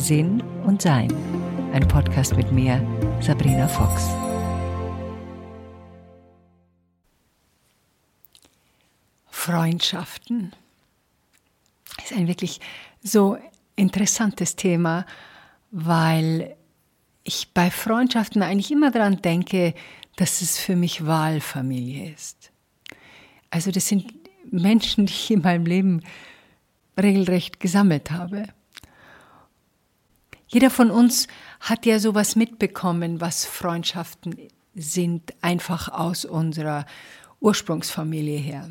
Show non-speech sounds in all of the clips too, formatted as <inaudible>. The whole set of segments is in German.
Sinn und Sein. Ein Podcast mit mir, Sabrina Fox. Freundschaften ist ein wirklich so interessantes Thema, weil ich bei Freundschaften eigentlich immer daran denke, dass es für mich Wahlfamilie ist. Also das sind Menschen, die ich in meinem Leben regelrecht gesammelt habe. Jeder von uns hat ja sowas mitbekommen, was Freundschaften sind, einfach aus unserer Ursprungsfamilie her.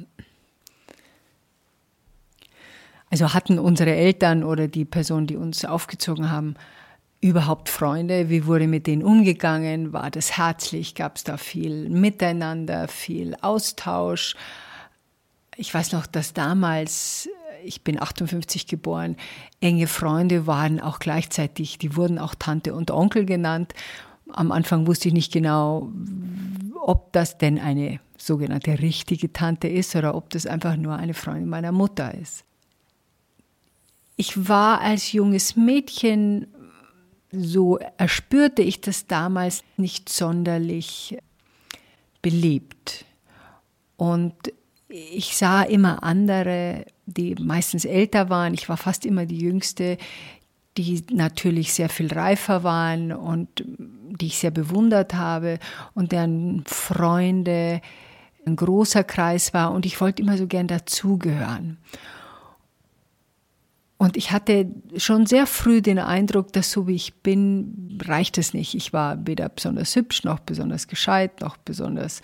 Also hatten unsere Eltern oder die Personen, die uns aufgezogen haben, überhaupt Freunde? Wie wurde mit denen umgegangen? War das herzlich? Gab es da viel Miteinander, viel Austausch? Ich weiß noch, dass damals, ich bin 58 geboren, enge Freunde waren auch gleichzeitig, die wurden auch Tante und Onkel genannt. Am Anfang wusste ich nicht genau, ob das denn eine sogenannte richtige Tante ist oder ob das einfach nur eine Freundin meiner Mutter ist. Ich war als junges Mädchen so erspürte ich das damals nicht sonderlich beliebt. Und ich sah immer andere, die meistens älter waren. Ich war fast immer die Jüngste, die natürlich sehr viel reifer waren und die ich sehr bewundert habe und deren Freunde ein großer Kreis war. Und ich wollte immer so gern dazugehören. Und ich hatte schon sehr früh den Eindruck, dass so wie ich bin, reicht es nicht. Ich war weder besonders hübsch, noch besonders gescheit, noch besonders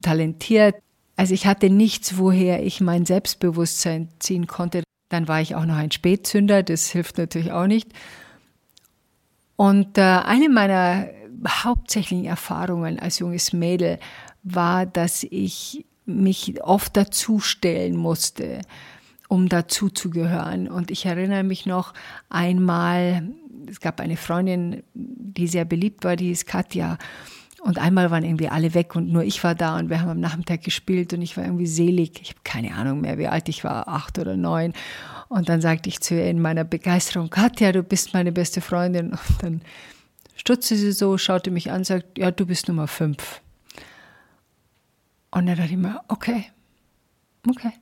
talentiert. Also ich hatte nichts, woher ich mein Selbstbewusstsein ziehen konnte. Dann war ich auch noch ein Spätzünder, das hilft natürlich auch nicht. Und äh, eine meiner hauptsächlichen Erfahrungen als junges Mädel war, dass ich mich oft dazustellen musste um dazuzugehören. Und ich erinnere mich noch einmal, es gab eine Freundin, die sehr beliebt war, die ist Katja. Und einmal waren irgendwie alle weg und nur ich war da und wir haben am Nachmittag gespielt und ich war irgendwie selig. Ich habe keine Ahnung mehr, wie alt ich war, acht oder neun. Und dann sagte ich zu ihr in meiner Begeisterung, Katja, du bist meine beste Freundin. Und dann stutzte sie so, schaute mich an, sagt, ja, du bist Nummer fünf. Und dann dachte ich mir, okay, okay.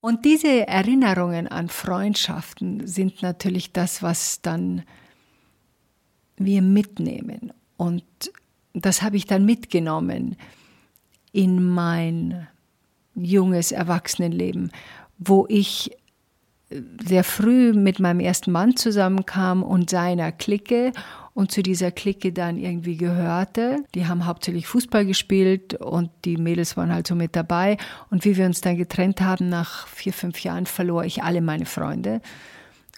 Und diese Erinnerungen an Freundschaften sind natürlich das, was dann wir mitnehmen. Und das habe ich dann mitgenommen in mein junges Erwachsenenleben, wo ich sehr früh mit meinem ersten Mann zusammenkam und seiner Clique und zu dieser Clique dann irgendwie gehörte. Die haben hauptsächlich Fußball gespielt und die Mädels waren halt so mit dabei. Und wie wir uns dann getrennt haben, nach vier, fünf Jahren verlor ich alle meine Freunde.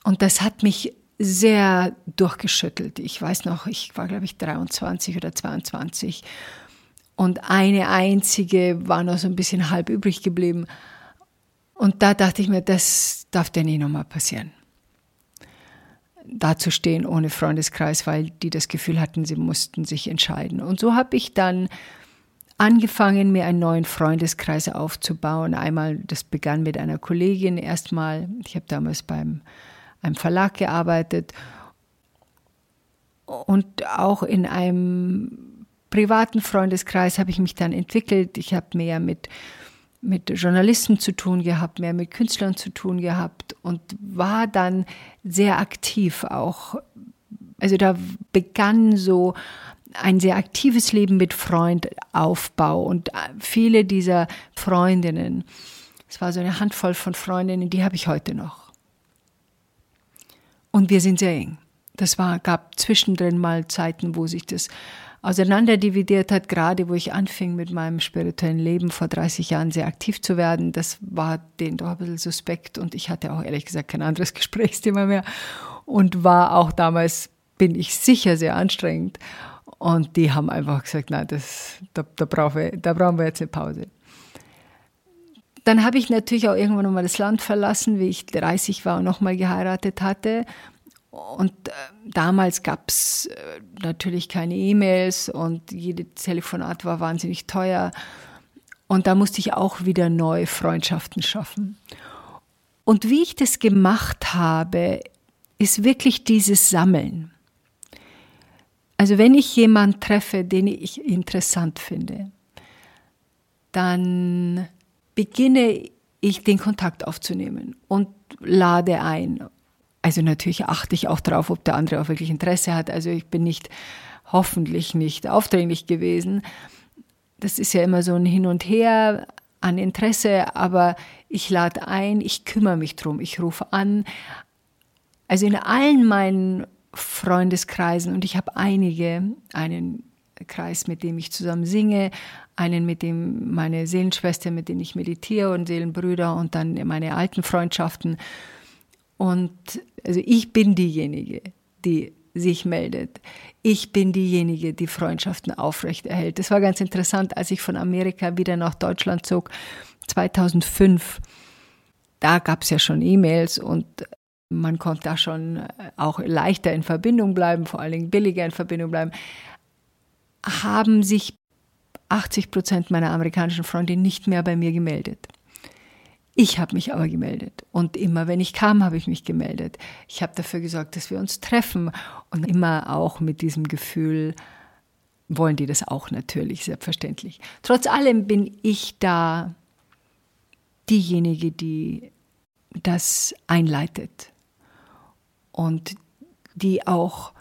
Und das hat mich sehr durchgeschüttelt. Ich weiß noch, ich war, glaube ich, 23 oder 22. Und eine einzige war noch so ein bisschen halb übrig geblieben. Und da dachte ich mir, das darf dir nie nochmal passieren dazustehen ohne Freundeskreis, weil die das Gefühl hatten, sie mussten sich entscheiden. Und so habe ich dann angefangen, mir einen neuen Freundeskreis aufzubauen. Einmal, das begann mit einer Kollegin erstmal. Ich habe damals beim einem Verlag gearbeitet und auch in einem privaten Freundeskreis habe ich mich dann entwickelt. Ich habe mehr mit mit Journalisten zu tun gehabt, mehr mit Künstlern zu tun gehabt und war dann sehr aktiv auch. Also da begann so ein sehr aktives Leben mit Freundaufbau und viele dieser Freundinnen, es war so eine Handvoll von Freundinnen, die habe ich heute noch. Und wir sind sehr eng. Das war, gab zwischendrin mal Zeiten, wo sich das auseinanderdividiert hat, gerade wo ich anfing mit meinem spirituellen Leben vor 30 Jahren sehr aktiv zu werden. Das war denen doch ein bisschen suspekt und ich hatte auch ehrlich gesagt kein anderes <laughs> Gesprächsthema mehr und war auch damals, bin ich sicher, sehr anstrengend. Und die haben einfach gesagt, nein, das, da, da, brauchen wir, da brauchen wir jetzt eine Pause. Dann habe ich natürlich auch irgendwann nochmal das Land verlassen, wie ich 30 war und nochmal geheiratet hatte und äh, damals gab es äh, natürlich keine E-Mails und jedes Telefonat war wahnsinnig teuer. Und da musste ich auch wieder neue Freundschaften schaffen. Und wie ich das gemacht habe, ist wirklich dieses Sammeln. Also wenn ich jemanden treffe, den ich interessant finde, dann beginne ich den Kontakt aufzunehmen und lade ein. Also natürlich achte ich auch darauf, ob der andere auch wirklich Interesse hat. Also ich bin nicht, hoffentlich nicht aufdringlich gewesen. Das ist ja immer so ein Hin und Her an Interesse, aber ich lade ein, ich kümmere mich drum, ich rufe an. Also in allen meinen Freundeskreisen und ich habe einige, einen Kreis, mit dem ich zusammen singe, einen, mit dem meine Seelenschwester, mit denen ich meditiere und Seelenbrüder und dann meine alten Freundschaften. Und also ich bin diejenige, die sich meldet. Ich bin diejenige, die Freundschaften aufrechterhält. Das war ganz interessant, als ich von Amerika wieder nach Deutschland zog, 2005. Da gab es ja schon E-Mails und man konnte da schon auch leichter in Verbindung bleiben, vor allen Dingen billiger in Verbindung bleiben. Haben sich 80 Prozent meiner amerikanischen Freunde nicht mehr bei mir gemeldet. Ich habe mich aber gemeldet und immer, wenn ich kam, habe ich mich gemeldet. Ich habe dafür gesorgt, dass wir uns treffen und immer auch mit diesem Gefühl, wollen die das auch natürlich, selbstverständlich. Trotz allem bin ich da diejenige, die das einleitet und die auch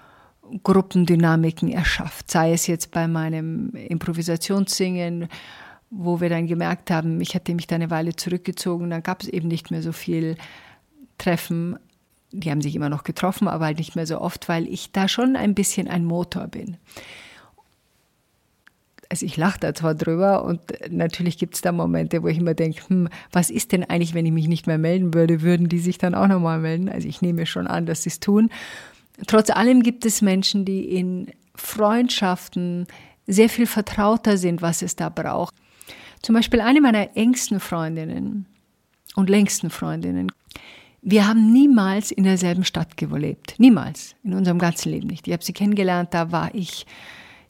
Gruppendynamiken erschafft, sei es jetzt bei meinem Improvisationssingen, wo wir dann gemerkt haben, ich hatte mich da eine Weile zurückgezogen, dann gab es eben nicht mehr so viel Treffen. Die haben sich immer noch getroffen, aber halt nicht mehr so oft, weil ich da schon ein bisschen ein Motor bin. Also ich lache da zwar drüber und natürlich gibt es da Momente, wo ich immer denke, hm, was ist denn eigentlich, wenn ich mich nicht mehr melden würde, würden die sich dann auch nochmal melden? Also ich nehme schon an, dass sie es tun. Trotz allem gibt es Menschen, die in Freundschaften sehr viel vertrauter sind, was es da braucht. Zum Beispiel eine meiner engsten Freundinnen und längsten Freundinnen. Wir haben niemals in derselben Stadt gelebt. Niemals. In unserem ganzen Leben nicht. Ich habe sie kennengelernt, da war ich,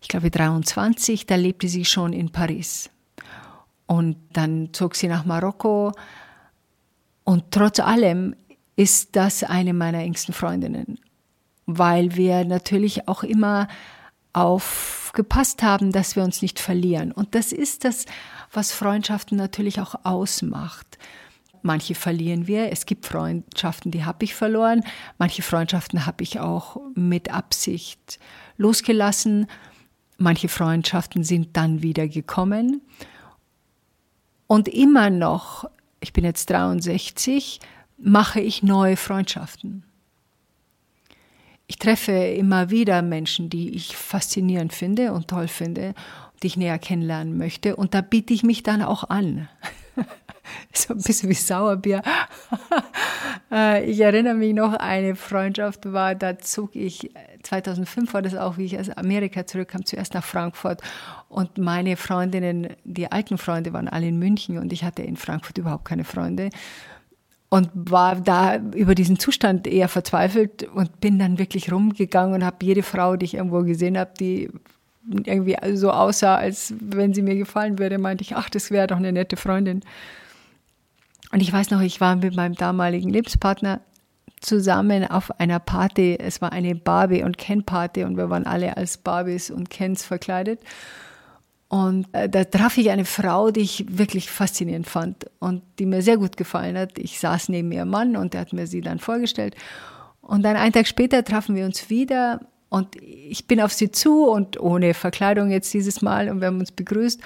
ich glaube, 23, da lebte sie schon in Paris. Und dann zog sie nach Marokko. Und trotz allem ist das eine meiner engsten Freundinnen, weil wir natürlich auch immer aufgepasst haben, dass wir uns nicht verlieren. Und das ist das was Freundschaften natürlich auch ausmacht. Manche verlieren wir. Es gibt Freundschaften, die habe ich verloren. Manche Freundschaften habe ich auch mit Absicht losgelassen. Manche Freundschaften sind dann wieder gekommen. Und immer noch, ich bin jetzt 63, mache ich neue Freundschaften. Ich treffe immer wieder Menschen, die ich faszinierend finde und toll finde die ich näher kennenlernen möchte. Und da biete ich mich dann auch an. <laughs> so ein bisschen wie Sauerbier. <laughs> Äh, ich erinnere mich noch, eine Freundschaft war, da zog ich, 2005 war das auch, wie ich aus Amerika zurückkam, zuerst nach Frankfurt. Und meine Freundinnen, die alten Freunde waren alle in München und ich hatte in Frankfurt überhaupt keine Freunde. Und war da über diesen Zustand eher verzweifelt und bin dann wirklich rumgegangen und habe jede Frau, die ich irgendwo gesehen habe, die irgendwie so aussah, als wenn sie mir gefallen würde, meinte ich, ach, das wäre doch eine nette Freundin. Und ich weiß noch, ich war mit meinem damaligen Lebenspartner zusammen auf einer Party. Es war eine Barbie- und Ken-Party und wir waren alle als Barbies und Kens verkleidet. Und äh, da traf ich eine Frau, die ich wirklich faszinierend fand und die mir sehr gut gefallen hat. Ich saß neben ihrem Mann und der hat mir sie dann vorgestellt. Und dann einen Tag später trafen wir uns wieder und ich bin auf sie zu und ohne Verkleidung jetzt dieses Mal und wir haben uns begrüßt.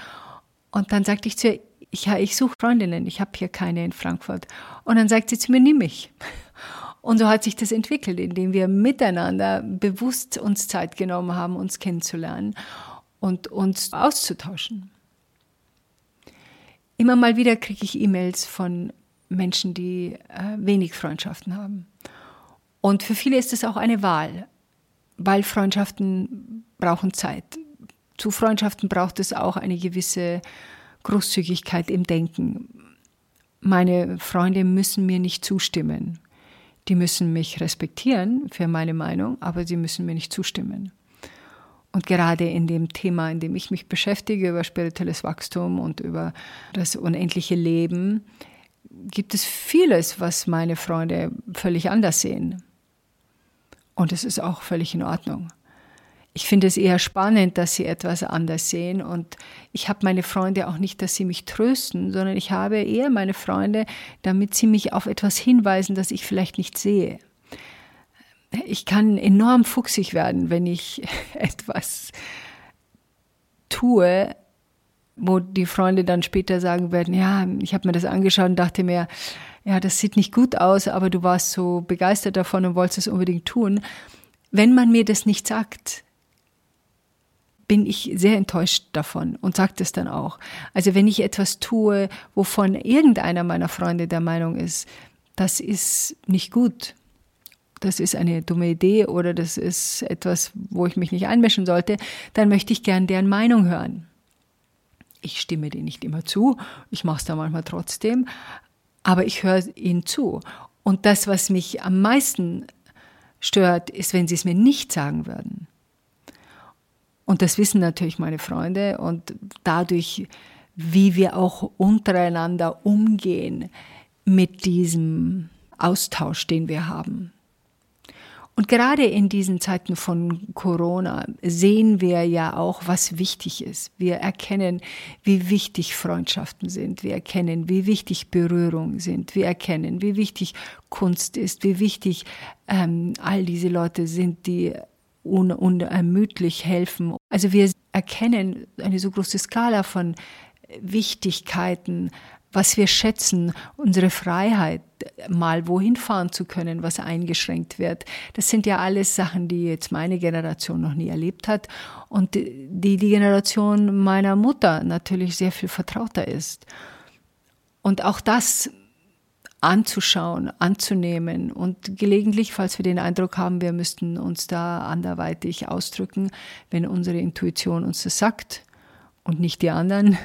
Und dann sagte ich zu ihr, ich, ich suche Freundinnen, ich habe hier keine in Frankfurt. Und dann sagt sie zu mir, nimm mich. Und so hat sich das entwickelt, indem wir miteinander bewusst uns Zeit genommen haben, uns kennenzulernen und uns auszutauschen. Immer mal wieder kriege ich E-Mails von Menschen, die äh, wenig Freundschaften haben. Und für viele ist es auch eine Wahl weil Freundschaften brauchen Zeit. Zu Freundschaften braucht es auch eine gewisse Großzügigkeit im Denken. Meine Freunde müssen mir nicht zustimmen. Die müssen mich respektieren für meine Meinung, aber sie müssen mir nicht zustimmen. Und gerade in dem Thema, in dem ich mich beschäftige, über spirituelles Wachstum und über das unendliche Leben, gibt es vieles, was meine Freunde völlig anders sehen. Und es ist auch völlig in Ordnung. Ich finde es eher spannend, dass sie etwas anders sehen. Und ich habe meine Freunde auch nicht, dass sie mich trösten, sondern ich habe eher meine Freunde, damit sie mich auf etwas hinweisen, das ich vielleicht nicht sehe. Ich kann enorm fuchsig werden, wenn ich <laughs> etwas tue, wo die Freunde dann später sagen werden, ja, ich habe mir das angeschaut und dachte mir, ja, das sieht nicht gut aus, aber du warst so begeistert davon und wolltest es unbedingt tun. Wenn man mir das nicht sagt, bin ich sehr enttäuscht davon und sage das dann auch. Also wenn ich etwas tue, wovon irgendeiner meiner Freunde der Meinung ist, das ist nicht gut, das ist eine dumme Idee oder das ist etwas, wo ich mich nicht einmischen sollte, dann möchte ich gern deren Meinung hören. Ich stimme denen nicht immer zu, ich mache es da manchmal trotzdem, aber ich höre ihnen zu. Und das, was mich am meisten stört, ist, wenn sie es mir nicht sagen würden. Und das wissen natürlich meine Freunde und dadurch, wie wir auch untereinander umgehen mit diesem Austausch, den wir haben. Und gerade in diesen Zeiten von Corona sehen wir ja auch, was wichtig ist. Wir erkennen, wie wichtig Freundschaften sind. Wir erkennen, wie wichtig Berührung sind. Wir erkennen, wie wichtig Kunst ist, wie wichtig ähm, all diese Leute sind, die un unermüdlich helfen. Also wir erkennen eine so große Skala von Wichtigkeiten, was wir schätzen, unsere Freiheit, mal wohin fahren zu können, was eingeschränkt wird. Das sind ja alles Sachen, die jetzt meine Generation noch nie erlebt hat und die die Generation meiner Mutter natürlich sehr viel vertrauter ist. Und auch das anzuschauen, anzunehmen und gelegentlich, falls wir den Eindruck haben, wir müssten uns da anderweitig ausdrücken, wenn unsere Intuition uns das sagt, und nicht die anderen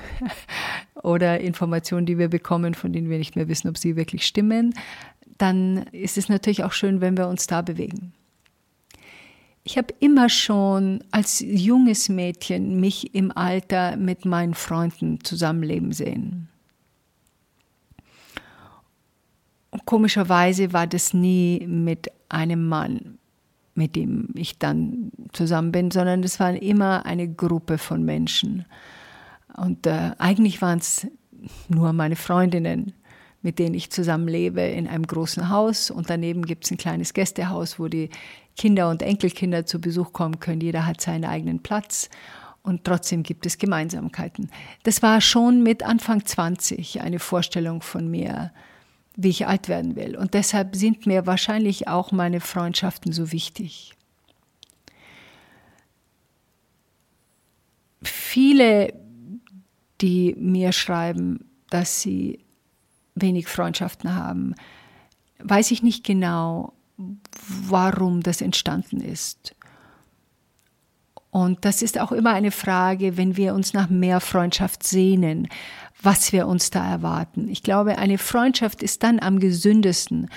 <laughs> oder Informationen, die wir bekommen, von denen wir nicht mehr wissen, ob sie wirklich stimmen, dann ist es natürlich auch schön, wenn wir uns da bewegen. Ich habe immer schon als junges Mädchen mich im Alter mit meinen Freunden zusammenleben sehen. Und komischerweise war das nie mit einem Mann mit dem ich dann zusammen bin, sondern es war immer eine Gruppe von Menschen. Und äh, eigentlich waren es nur meine Freundinnen, mit denen ich zusammenlebe in einem großen Haus. Und daneben gibt es ein kleines Gästehaus, wo die Kinder und Enkelkinder zu Besuch kommen können. Jeder hat seinen eigenen Platz. Und trotzdem gibt es Gemeinsamkeiten. Das war schon mit Anfang 20 eine Vorstellung von mir, wie ich alt werden will. Und deshalb sind mir wahrscheinlich auch meine Freundschaften so wichtig. Viele, die mir schreiben, dass sie wenig Freundschaften haben, weiß ich nicht genau, warum das entstanden ist. Und das ist auch immer eine Frage, wenn wir uns nach mehr Freundschaft sehnen, was wir uns da erwarten. Ich glaube, eine Freundschaft ist dann am gesündesten,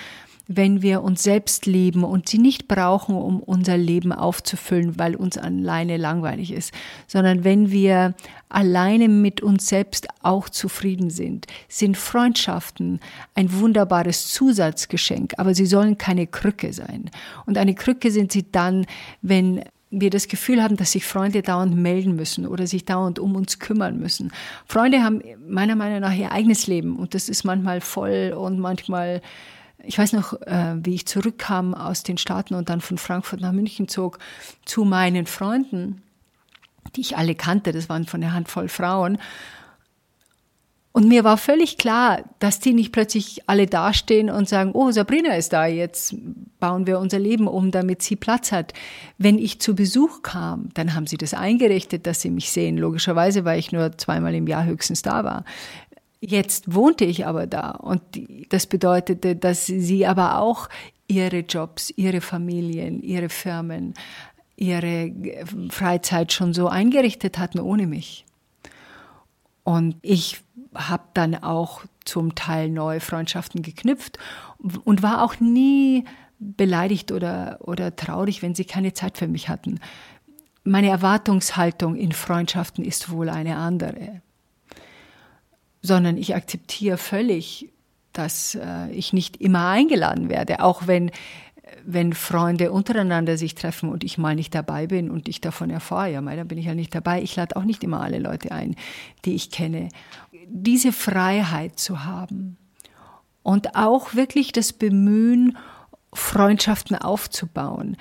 wenn wir uns selbst lieben und sie nicht brauchen, um unser Leben aufzufüllen, weil uns alleine langweilig ist, sondern wenn wir alleine mit uns selbst auch zufrieden sind, sind Freundschaften ein wunderbares Zusatzgeschenk, aber sie sollen keine Krücke sein. Und eine Krücke sind sie dann, wenn wir das Gefühl haben, dass sich Freunde dauernd melden müssen oder sich dauernd um uns kümmern müssen. Freunde haben meiner Meinung nach ihr eigenes Leben und das ist manchmal voll und manchmal, ich weiß noch, äh, wie ich zurückkam aus den Staaten und dann von Frankfurt nach München zog zu meinen Freunden, die ich alle kannte, das waren von der Handvoll Frauen und mir war völlig klar, dass die nicht plötzlich alle dastehen und sagen, oh, Sabrina ist da, jetzt bauen wir unser Leben um, damit sie Platz hat. Wenn ich zu Besuch kam, dann haben sie das eingerichtet, dass sie mich sehen. Logischerweise, weil ich nur zweimal im Jahr höchstens da war. Jetzt wohnte ich aber da und das bedeutete, dass sie aber auch ihre Jobs, ihre Familien, ihre Firmen, ihre Freizeit schon so eingerichtet hatten ohne mich. Und ich habe dann auch zum Teil neue Freundschaften geknüpft und war auch nie beleidigt oder, oder traurig, wenn sie keine Zeit für mich hatten. Meine Erwartungshaltung in Freundschaften ist wohl eine andere, sondern ich akzeptiere völlig, dass äh, ich nicht immer eingeladen werde, auch wenn wenn Freunde untereinander sich treffen und ich mal nicht dabei bin und ich davon erfahre, ja, dann bin ich ja nicht dabei. Ich lade auch nicht immer alle Leute ein, die ich kenne. Diese Freiheit zu haben und auch wirklich das Bemühen, Freundschaften aufzubauen.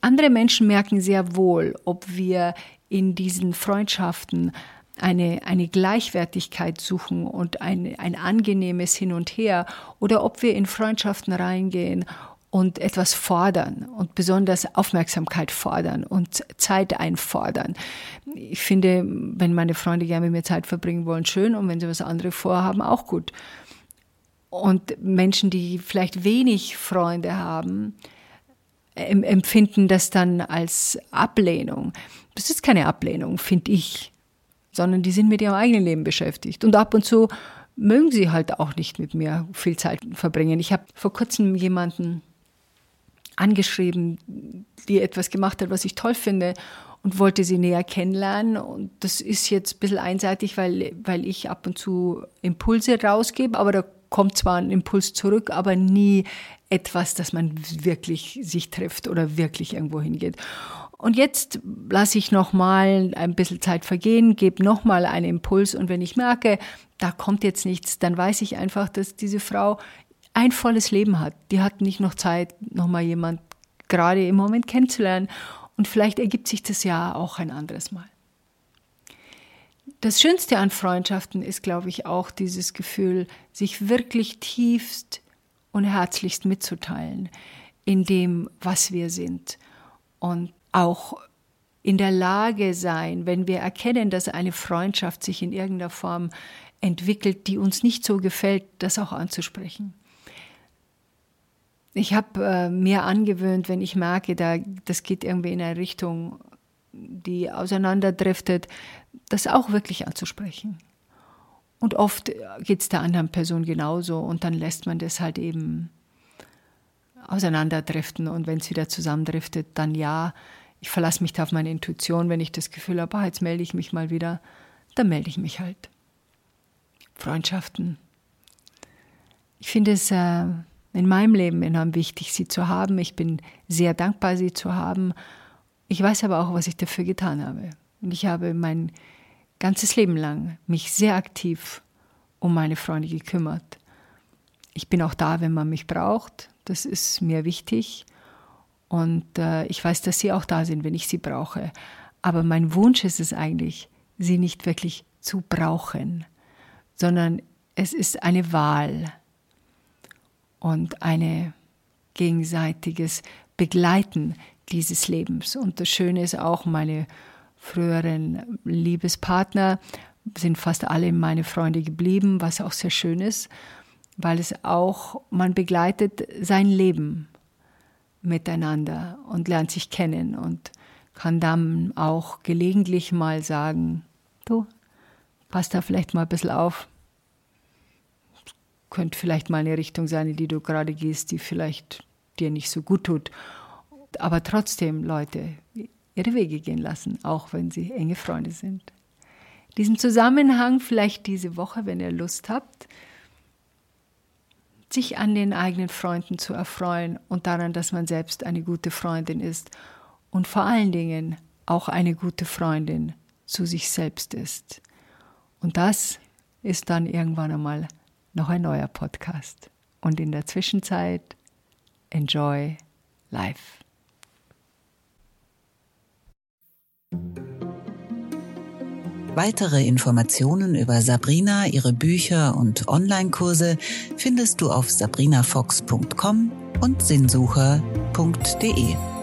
Andere Menschen merken sehr wohl, ob wir in diesen Freundschaften eine, eine Gleichwertigkeit suchen und ein, ein angenehmes Hin und Her oder ob wir in Freundschaften reingehen und etwas fordern und besonders Aufmerksamkeit fordern und Zeit einfordern. Ich finde, wenn meine Freunde gerne mit mir Zeit verbringen wollen, schön und wenn sie was anderes vorhaben, auch gut. Und Menschen, die vielleicht wenig Freunde haben, empfinden das dann als Ablehnung. Das ist keine Ablehnung, finde ich, sondern die sind mit ihrem eigenen Leben beschäftigt. Und ab und zu mögen sie halt auch nicht mit mir viel Zeit verbringen. Ich habe vor kurzem jemanden angeschrieben, die etwas gemacht hat, was ich toll finde und wollte sie näher kennenlernen. Und das ist jetzt ein bisschen einseitig, weil, weil ich ab und zu Impulse rausgebe, aber da kommt zwar ein Impuls zurück, aber nie etwas, dass man wirklich sich trifft oder wirklich irgendwo hingeht. Und jetzt lasse ich noch mal ein bisschen Zeit vergehen, gebe noch mal einen Impuls und wenn ich merke, da kommt jetzt nichts, dann weiß ich einfach, dass diese Frau ein volles Leben hat. Die hat nicht noch Zeit, noch mal jemand gerade im Moment kennenzulernen. Und vielleicht ergibt sich das ja auch ein anderes Mal. Das Schönste an Freundschaften ist, glaube ich, auch dieses Gefühl, sich wirklich tiefst und herzlichst mitzuteilen in dem, was wir sind. Und auch in der Lage sein, wenn wir erkennen, dass eine Freundschaft sich in irgendeiner Form entwickelt, die uns nicht so gefällt, das auch anzusprechen. Ich habe äh, mir angewöhnt, wenn ich merke, da, das geht irgendwie in eine Richtung, die auseinanderdriftet, das auch wirklich anzusprechen. Und oft geht es der anderen Person genauso und dann lässt man das halt eben auseinanderdriften und wenn es wieder zusammendriftet, dann ja, ich verlasse mich da auf meine Intuition, wenn ich das Gefühl habe, ah, jetzt melde ich mich mal wieder, dann melde ich mich halt. Freundschaften. Ich finde es äh, in meinem Leben enorm wichtig, sie zu haben. Ich bin sehr dankbar, sie zu haben. Ich weiß aber auch, was ich dafür getan habe. Und ich habe mein ganzes Leben lang mich sehr aktiv um meine Freunde gekümmert. Ich bin auch da, wenn man mich braucht. Das ist mir wichtig. Und äh, ich weiß, dass sie auch da sind, wenn ich sie brauche. Aber mein Wunsch ist es eigentlich, sie nicht wirklich zu brauchen, sondern es ist eine Wahl und ein gegenseitiges Begleiten dieses Lebens. Und das Schöne ist auch, meine früheren Liebespartner sind fast alle meine Freunde geblieben, was auch sehr schön ist, weil es auch, man begleitet sein Leben miteinander und lernt sich kennen und kann dann auch gelegentlich mal sagen, du, pass da vielleicht mal ein bisschen auf, könnte vielleicht mal eine Richtung sein, in die du gerade gehst, die vielleicht dir nicht so gut tut. Aber trotzdem, Leute, ihre Wege gehen lassen, auch wenn sie enge Freunde sind. Diesen Zusammenhang vielleicht diese Woche, wenn ihr Lust habt, sich an den eigenen Freunden zu erfreuen und daran, dass man selbst eine gute Freundin ist und vor allen Dingen auch eine gute Freundin zu sich selbst ist. Und das ist dann irgendwann einmal noch ein neuer Podcast. Und in der Zwischenzeit, enjoy life. Weitere Informationen über Sabrina, ihre Bücher und Online-Kurse findest du auf sabrinafox.com und sinnsucher.de.